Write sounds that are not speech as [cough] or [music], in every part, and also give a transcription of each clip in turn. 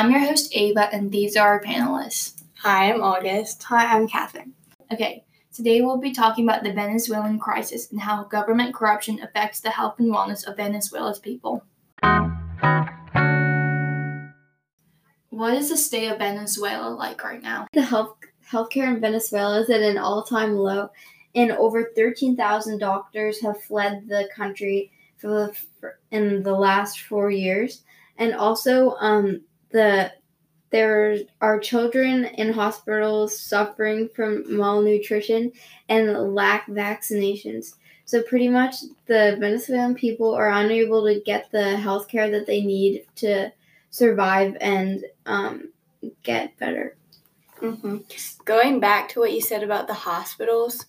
I'm your host, Ava, and these are our panelists. Hi, I'm August. Hi, I'm Katherine. Okay, today we'll be talking about the Venezuelan crisis and how government corruption affects the health and wellness of Venezuela's people. What is the state of Venezuela like right now? The health healthcare in Venezuela is at an all-time low, and over 13,000 doctors have fled the country for the, for, in the last four years. And also, um, the there are children in hospitals suffering from malnutrition and lack vaccinations. So pretty much the Venezuelan people are unable to get the health care that they need to survive and um, get better. Mm-hmm. Going back to what you said about the hospitals,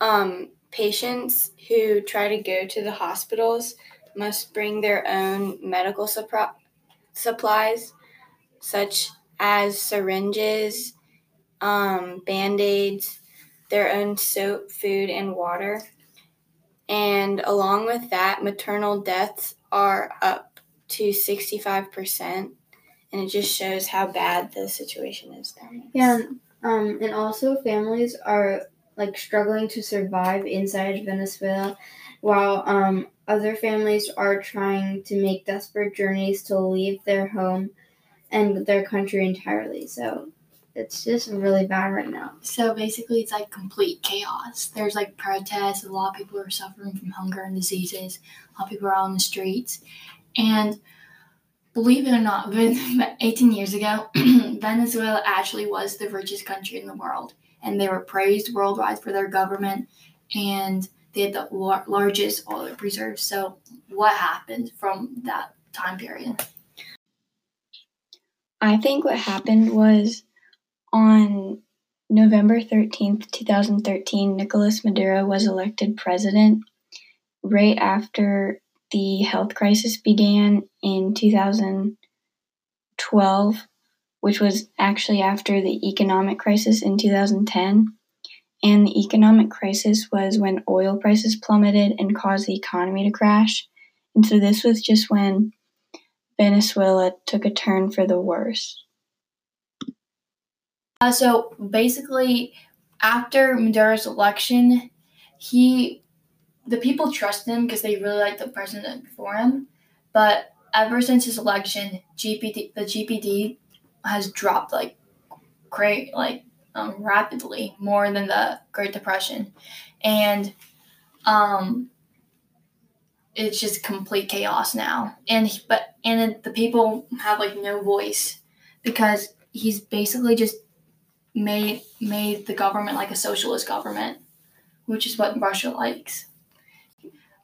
um, patients who try to go to the hospitals must bring their own medical supri- supplies such as syringes, um, band aids, their own soap, food, and water. And along with that, maternal deaths are up to 65%. And it just shows how bad the situation is there. Yeah, um, and also families are like struggling to survive inside Venezuela, while um, other families are trying to make desperate journeys to leave their home and their country entirely. So it's just really bad right now. So basically, it's like complete chaos. There's like protests. A lot of people are suffering from hunger and diseases. A lot of people are on the streets. And believe it or not, [laughs] 18 years ago, [clears throat] Venezuela actually was the richest country in the world. And they were praised worldwide for their government. And they had the lar- largest oil reserves. So, what happened from that time period? I think what happened was on November 13th, 2013, Nicolas Maduro was elected president right after the health crisis began in 2012, which was actually after the economic crisis in 2010. And the economic crisis was when oil prices plummeted and caused the economy to crash. And so this was just when Venezuela took a turn for the worse. Uh, so basically, after Maduro's election, he the people trust him because they really like the president before him. But ever since his election, GPD the GPD has dropped like great like um, rapidly more than the Great Depression, and um, it's just complete chaos now. And but and the people have like no voice because he's basically just made made the government like a socialist government, which is what Russia likes.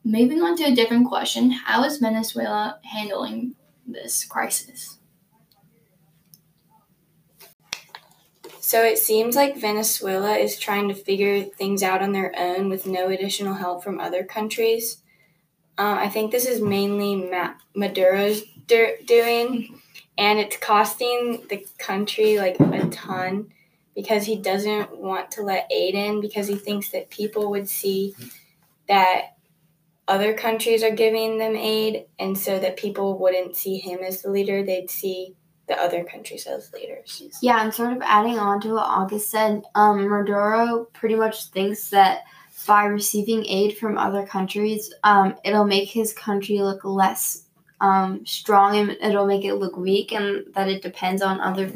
Moving on to a different question, how is Venezuela handling this crisis? So it seems like Venezuela is trying to figure things out on their own with no additional help from other countries. Um, I think this is mainly Ma- Maduro's do- doing, and it's costing the country like a ton because he doesn't want to let aid in because he thinks that people would see that other countries are giving them aid, and so that people wouldn't see him as the leader, they'd see the other countries as leaders. Yeah, and sort of adding on to what August said, um, Maduro pretty much thinks that by receiving aid from other countries, um, it'll make his country look less um, strong and it'll make it look weak, and that it depends on other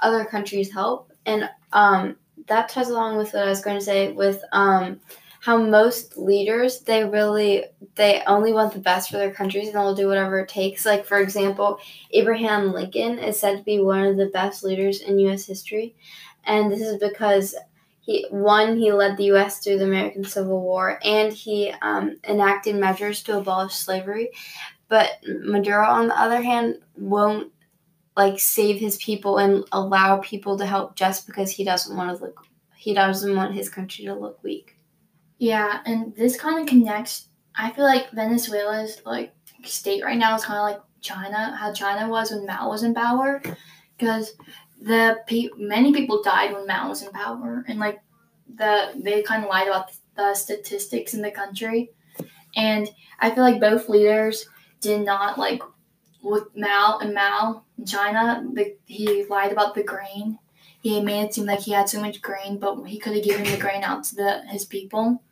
other countries' help. And um, that ties along with what I was going to say with um, how most leaders they really they only want the best for their countries and they'll do whatever it takes. Like for example, Abraham Lincoln is said to be one of the best leaders in U.S. history, and this is because he one he led the U.S. through the American Civil War, and he um, enacted measures to abolish slavery. But Maduro, on the other hand, won't like save his people and allow people to help just because he doesn't want to look he doesn't want his country to look weak. Yeah, and this kind of connects. I feel like Venezuela's like state right now is kind of like China, how China was when Mao was in power, because the pe- many people died when Mao was in power, and like the they kind of lied about the statistics in the country, and I feel like both leaders did not like with Mao and Mao in China, the, he lied about the grain. He made it seem like he had so much grain, but he could have given the grain out to the his people,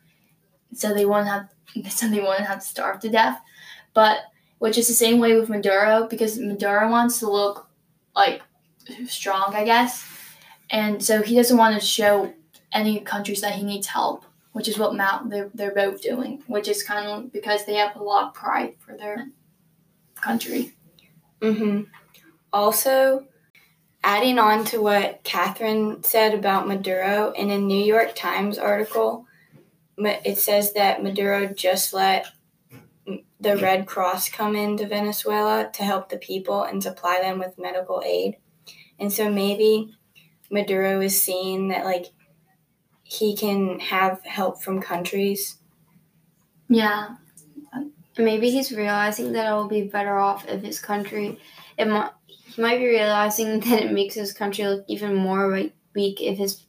so they won't have [laughs] so they wouldn't have to starve to death. But which is the same way with Maduro because Maduro wants to look like strong, I guess, and so he doesn't want to show any countries that he needs help, which is what Mao they're they're both doing, which is kind of because they have a lot of pride for their country. Mm-hmm. Also, adding on to what Katherine said about Maduro, in a New York Times article, it says that Maduro just let the Red Cross come into Venezuela to help the people and supply them with medical aid. And so maybe Maduro is seeing that, like, he can have help from countries. Yeah, maybe he's realizing that it will be better off if his country it might he might be realizing [laughs] that it makes his country look even more weak if his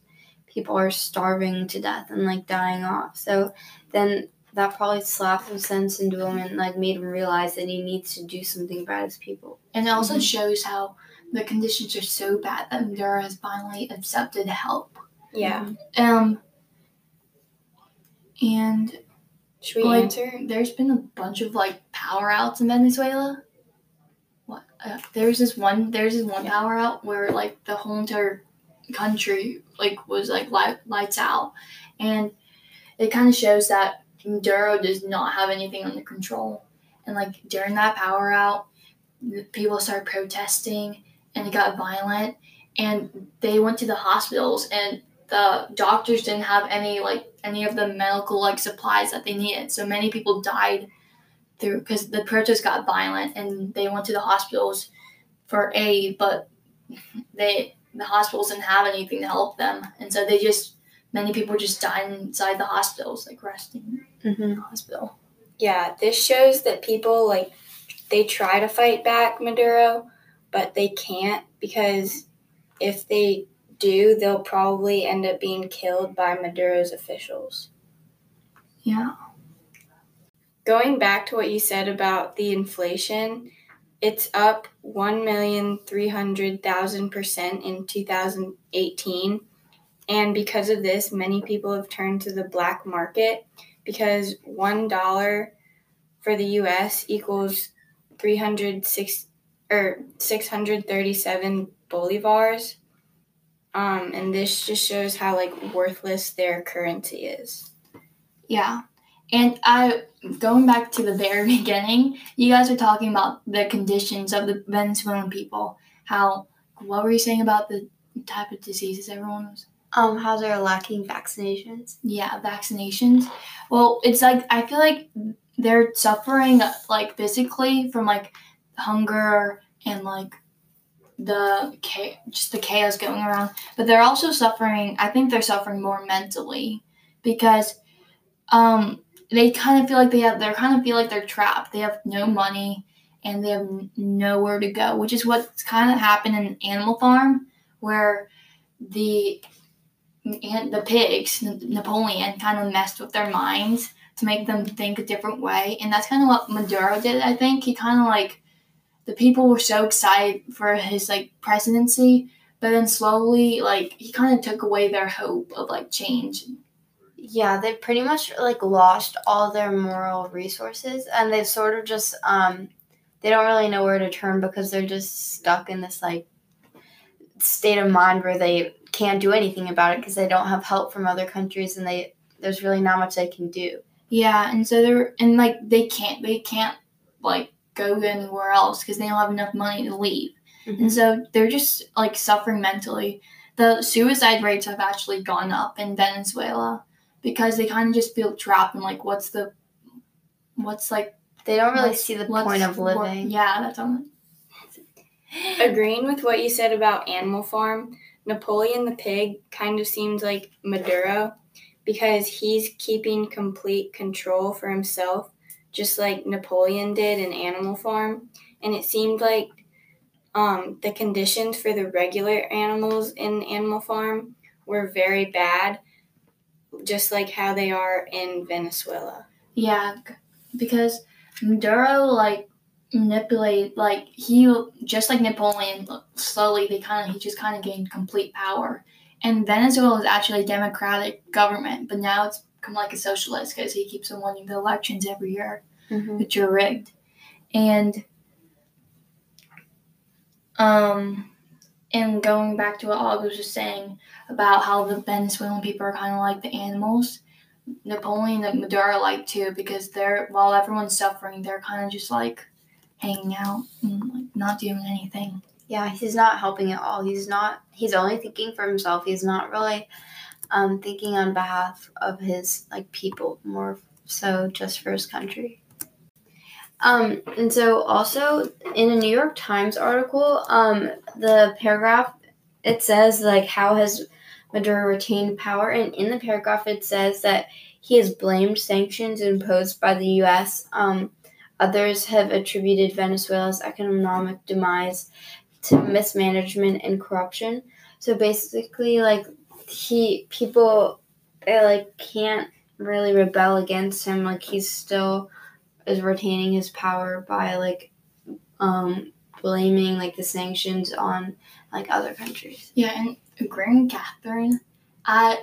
people are starving to death and like dying off so then that probably slapped some sense into him and like made him realize that he needs to do something about his people and it also mm-hmm. shows how the conditions are so bad that Maduro has finally accepted help yeah um and should we like, answer? There's been a bunch of like power outs in Venezuela. What? Uh, there's this one. There's this one power out where like the whole entire country like was like light, lights out, and it kind of shows that Maduro does not have anything under control. And like during that power out, people started protesting, and it got violent, and they went to the hospitals and the doctors didn't have any like any of the medical like supplies that they needed. So many people died through because the protests got violent and they went to the hospitals for aid, but they the hospitals didn't have anything to help them, and so they just many people just died inside the hospitals, like resting mm-hmm. in the hospital. Yeah, this shows that people like they try to fight back Maduro, but they can't because if they do, they'll probably end up being killed by Maduro's officials. Yeah. Going back to what you said about the inflation, it's up 1,300,000% in 2018. And because of this, many people have turned to the black market because $1 for the US equals 306 or 637 bolivars um, and this just shows how like worthless their currency is. Yeah. And I going back to the very [laughs] beginning, you guys were talking about the conditions of the Venezuelan people. How what were you saying about the type of diseases everyone was? Um, how they're lacking vaccinations. Yeah, vaccinations. Well, it's like I feel like they're suffering like physically from like hunger and like the just the chaos going around, but they're also suffering. I think they're suffering more mentally because um, they kind of feel like they have. They kind of feel like they're trapped. They have no money and they have nowhere to go, which is what's kind of happened in Animal Farm, where the and the pigs, Napoleon, kind of messed with their minds to make them think a different way, and that's kind of what Maduro did. I think he kind of like the people were so excited for his like presidency, but then slowly like he kind of took away their hope of like change. Yeah, they've pretty much like lost all their moral resources and they've sort of just um they don't really know where to turn because they're just stuck in this like state of mind where they can't do anything about it because they don't have help from other countries and they there's really not much they can do. Yeah, and so they're and like they can't they can't like go anywhere else because they don't have enough money to leave. Mm-hmm. And so they're just like suffering mentally. The suicide rates have actually gone up in Venezuela because they kind of just feel trapped and like, what's the, what's like, they don't really see the point of living. What, yeah, that's all. Agreeing with what you said about Animal Farm, Napoleon the pig kind of seems like Maduro because he's keeping complete control for himself just like Napoleon did in Animal Farm. And it seemed like um, the conditions for the regular animals in Animal Farm were very bad, just like how they are in Venezuela. Yeah, because Maduro, like, manipulate like he just like Napoleon slowly they kind of he just kind of gained complete power and Venezuela is actually a democratic government but now it's become like a socialist because he keeps on winning the elections every year Mhm. which are rigged and um and going back to what Og was just saying about how the Venezuelan people are kind of like the animals Napoleon and Maduro like too because they're while everyone's suffering they're kind of just like hanging out and like not doing anything. Yeah, he's not helping at all. He's not. He's only thinking for himself. He's not really um, thinking on behalf of his like people, more so just for his country. Um, and so also in a New York Times article, um, the paragraph it says like how has Maduro retained power, and in the paragraph it says that he has blamed sanctions imposed by the U.S. Um, others have attributed Venezuela's economic demise to mismanagement and corruption. So basically, like he people they like can't really rebel against him. Like he's still is retaining his power by like um blaming like the sanctions on like other countries. Yeah, and agreeing with Katherine, uh,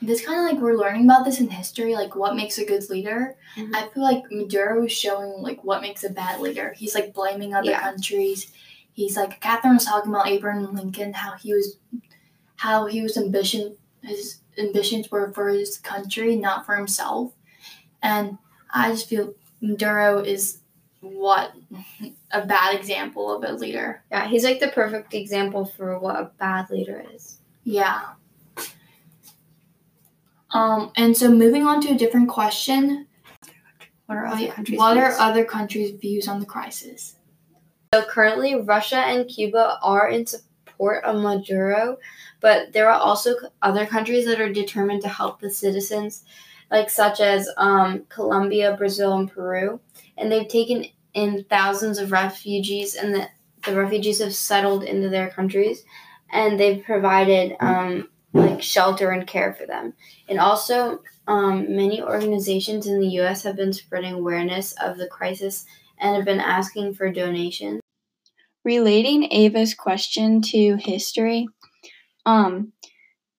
this kind of like we're learning about this in history, like what makes a good leader. Mhm. I feel like Maduro is showing like what makes a bad leader. He's like blaming other Yeah. countries. He's like Katherine was talking about Abraham Lincoln, how he was, how he was ambition. His ambitions were for his country, not for himself. And I just feel Maduro is what a bad example of a leader. Yeah, he's like the perfect example for what a bad leader is. Yeah. Um, and so moving on to a different question. What are other countries? What are views? other countries' views on the crisis? So currently, Russia and Cuba are in support of Maduro, but there are also other countries that are determined to help the citizens, like such as um, Colombia, Brazil, and Peru, and they've taken in thousands of refugees, and the, the refugees have settled into their countries, and they've provided um, like shelter and care for them, and also. Um, many organizations in the U.S. have been spreading awareness of the crisis and have been asking for donations. Relating Ava's question to history, um,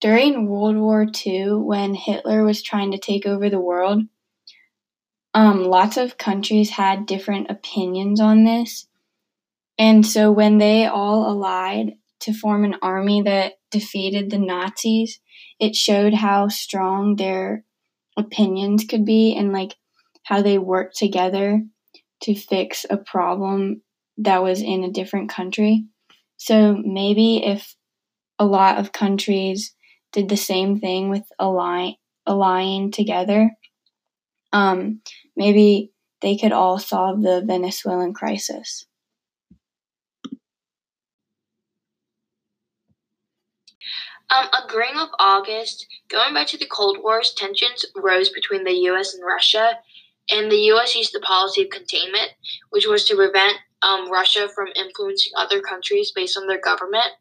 during World War II, when Hitler was trying to take over the world, um, lots of countries had different opinions on this. And so when they all allied to form an army that defeated the Nazis, it showed how strong their opinions could be and like how they worked together to fix a problem that was in a different country. So maybe if a lot of countries did the same thing with ally allying together, um, maybe they could all solve the Venezuelan crisis. Um, agreeing with August, going back to the Cold Wars, tensions rose between the U.S. and Russia, and the U.S. used the policy of containment, which was to prevent um, Russia from influencing other countries based on their government.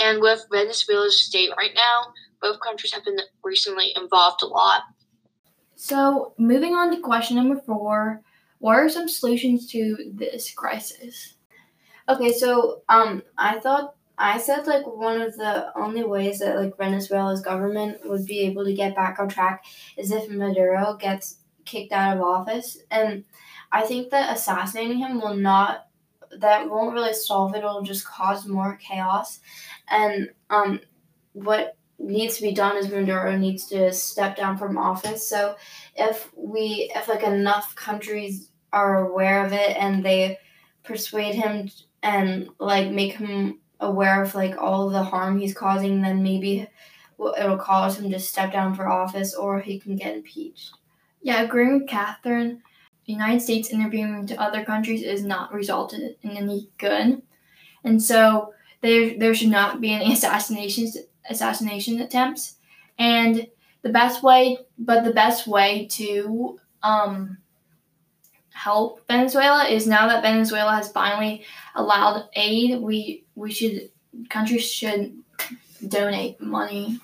And with Venezuela's state right now, both countries have been recently involved a lot. So moving on to question number four, what are some solutions to this crisis? Okay, so um, I thought I said like one of the only ways that like Venezuela's government would be able to get back on track is if Maduro gets kicked out of office, and I think that assassinating him will not. That won't really solve it. It'll just cause more chaos, and um, what needs to be done is Maduro needs to step down from office. So if we, if like enough countries are aware of it and they persuade him and like make him aware of like all the harm he's causing, then maybe it'll cause him to step down for office or he can get impeached. Yeah, agreeing with Katherine, the United States intervening to other countries is not resulted in any good, and so there there should not be any [laughs] assassinations assassination attempts. And the best way, but the best way to um, help Venezuela is now that Venezuela has finally allowed aid. We we should countries should donate money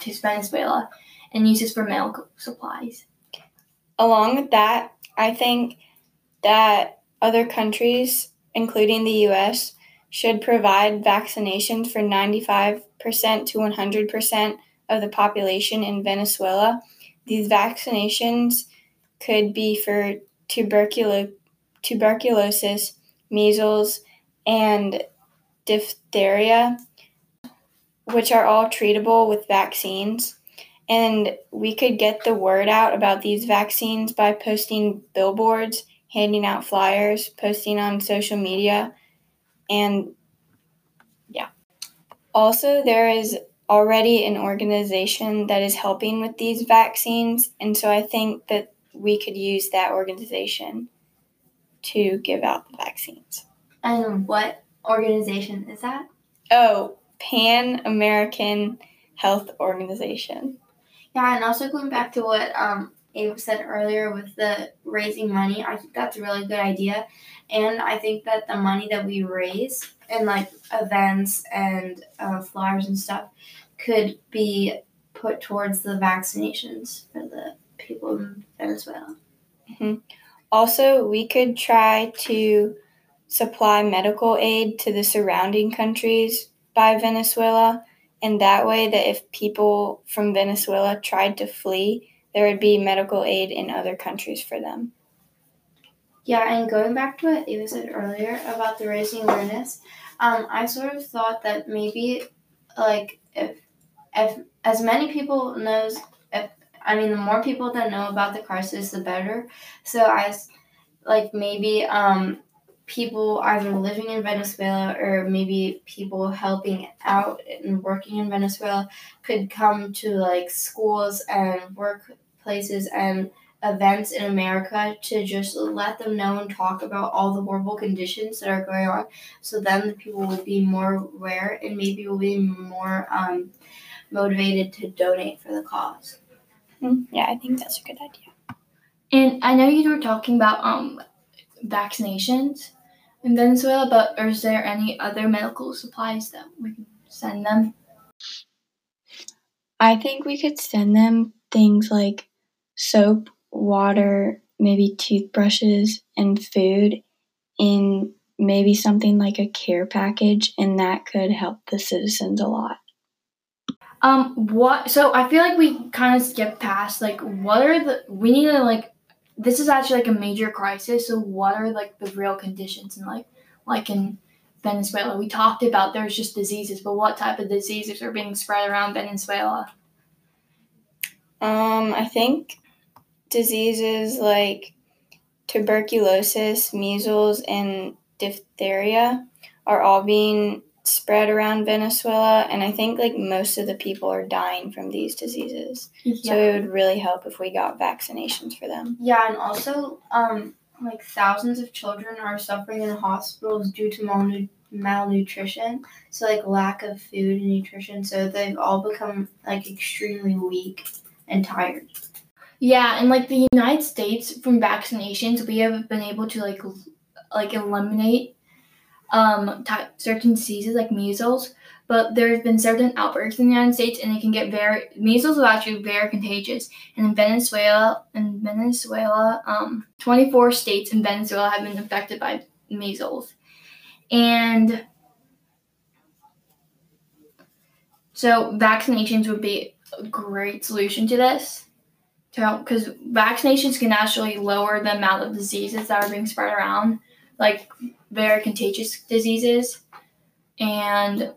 to Venezuela and use this for medical supplies. along with that, I think that other countries, including the US, should provide vaccinations for 95% to 100% of the population in Venezuela. These vaccinations could be for tuberculo- tuberculosis, measles, and diphtheria, which are all treatable with vaccines. And we could get the word out about these vaccines by posting billboards, handing out flyers, posting on social media, and yeah. Also, there is already an organization that is helping with these vaccines, and so I think that we could use that organization to give out the vaccines. And what organization is that? Oh, Pan American Health Organization. Yeah, and also going back to what um, Ava said earlier with the raising money, I think that's a really good idea. And I think that the money that we raise in like events and uh, and stuff could be put towards the vaccinations for the people in Venezuela. Mm-hmm. Also, we could try to supply medical aid to the surrounding countries by Venezuela. And that way, that if people from Venezuela tried to flee, there would be medical aid in other countries for them. Yeah, and going back to what Ava said earlier about the raising awareness, um, I sort of thought that maybe, like, if if as many people knows, if I mean, the more people that know about the crisis, the better. So I, like, maybe um, people either living in Venezuela or maybe people helping out and working in Venezuela could come to like schools and workplaces and events in America to just let them know and talk about all the horrible conditions that are going on. So then the people will be more aware and maybe will be more um, motivated to donate for the cause. Mm-hmm. Yeah, I think that's a good idea. And I know you were talking about um, vaccinations in Venezuela, but is there any other medical supplies that we can send them? I think we could send them things like soap, water, maybe toothbrushes, and food in maybe something like a care package, and that could help the citizens a lot. Um, what? So I feel like we kind of skipped past like what are the we need to like this is actually like a major crisis. So what are like the real conditions and like like in Venezuela? We talked about there's just diseases, but what type of diseases are being spread around Venezuela? Um, I think diseases like tuberculosis, measles, and diphtheria are all being spread around Venezuela, and I think like most of the people are dying from these diseases. Yeah. So it would really help if we got vaccinations for them. Yeah, and also um like thousands of children are suffering in hospitals due to malnu- malnutrition. So like lack of food and nutrition. So they've all become like extremely weak and tired. Yeah, and like the United States from vaccinations, we have been able to like like eliminate um, t- certain diseases like measles, but there's been certain outbreaks in the United States, and it can get very measles is actually very contagious. And in Venezuela, in Venezuela, um, 24 states in Venezuela have been affected by measles, and so vaccinations would be a great solution to this. Because vaccinations can actually lower the amount of diseases that are being spread around, like very contagious diseases. And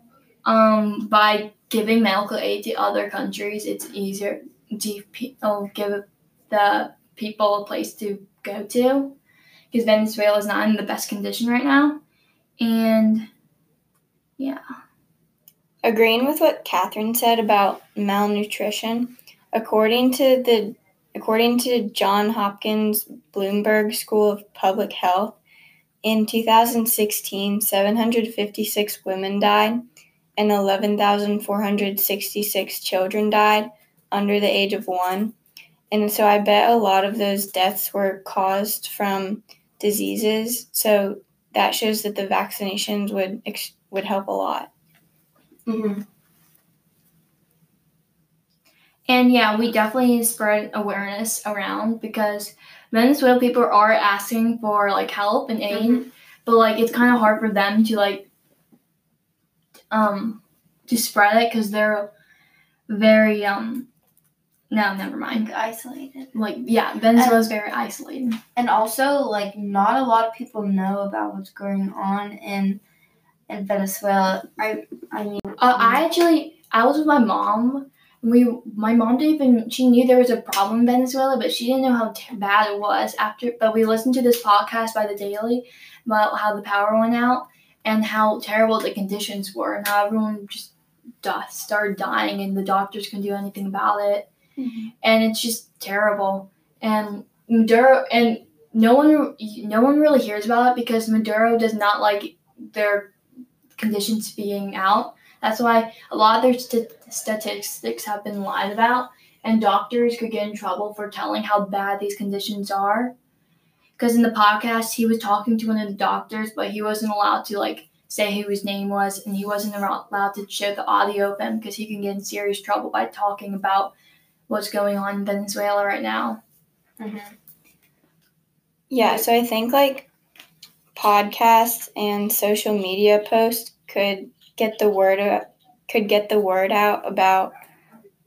um, by giving medical aid to other countries, it's easier to give the people a place to go to because Venezuela is not in the best condition right now. And yeah. Agreeing with what Katherine said about malnutrition, according to the according to John Hopkins Bloomberg School of Public Health, in 2016, 756 women died and 11,466 children died under the age of one. And so I bet a lot of those deaths were caused from diseases. So that shows that the vaccinations would would help a lot. Mm-hmm. And yeah, we definitely need to spread awareness around because Venezuela people are asking for like help and aid, Mhm. but like it's kind of hard for them to like um to spread it because they're very um no never mind Like isolated. like yeah Venezuela's very isolated. And also, like, not a lot of people know about what's going on in in Venezuela. I I mean, Uh, I actually I was with my mom. We my mom didn't even she knew there was a problem in Venezuela, but she didn't know how t- bad it was after. But we listened to this podcast by the Daily about how the power went out and how terrible the conditions were and how everyone just started dying and the doctors couldn't do anything about it. Mm-hmm. And it's just terrible. And Maduro and no one no one really hears about it because Maduro does not like their conditions being out. That's why a lot of their st- statistics have been lied about, and doctors could get in trouble for telling how bad these conditions are. Because in the podcast, he was talking to one of the doctors, but he wasn't allowed to like say who his name was, and he wasn't allowed to show the audio of him because he can get in serious trouble by talking about what's going on in Venezuela right now. Mm-hmm. Yeah, so I think like podcasts and social media posts could get the word out, could get the word out about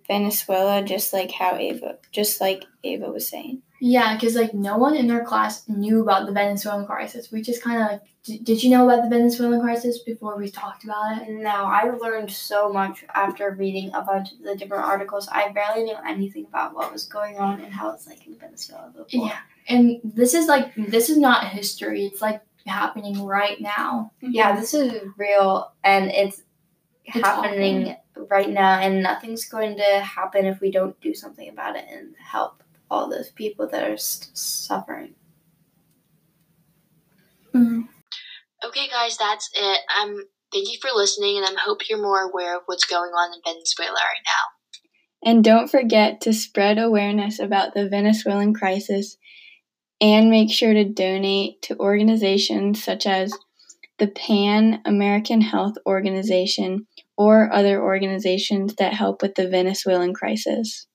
Venezuela just like how Ava just like Ava was saying. Yeah, because like no one in their class knew about the Venezuelan crisis. We just kind of like, d- did you know about the Venezuelan crisis before we talked about it? no, I learned so much after reading a bunch of the different articles. I barely knew anything about what was going on and how it's like in Venezuela before. Yeah, and this is like this is not history. It's like happening right now. Yeah, this is real and it's, It's happening right now, and nothing's going to happen if we don't do something about it and help all those people that are s suffering. Okay, guys, that's it. Um, thank you for listening, and I hope you're more aware of what's going on in Venezuela right now. And don't forget to spread awareness about the Venezuelan crisis and make sure to donate to organizations such as the Pan American Health Organization or other organizations that help with the Venezuelan crisis.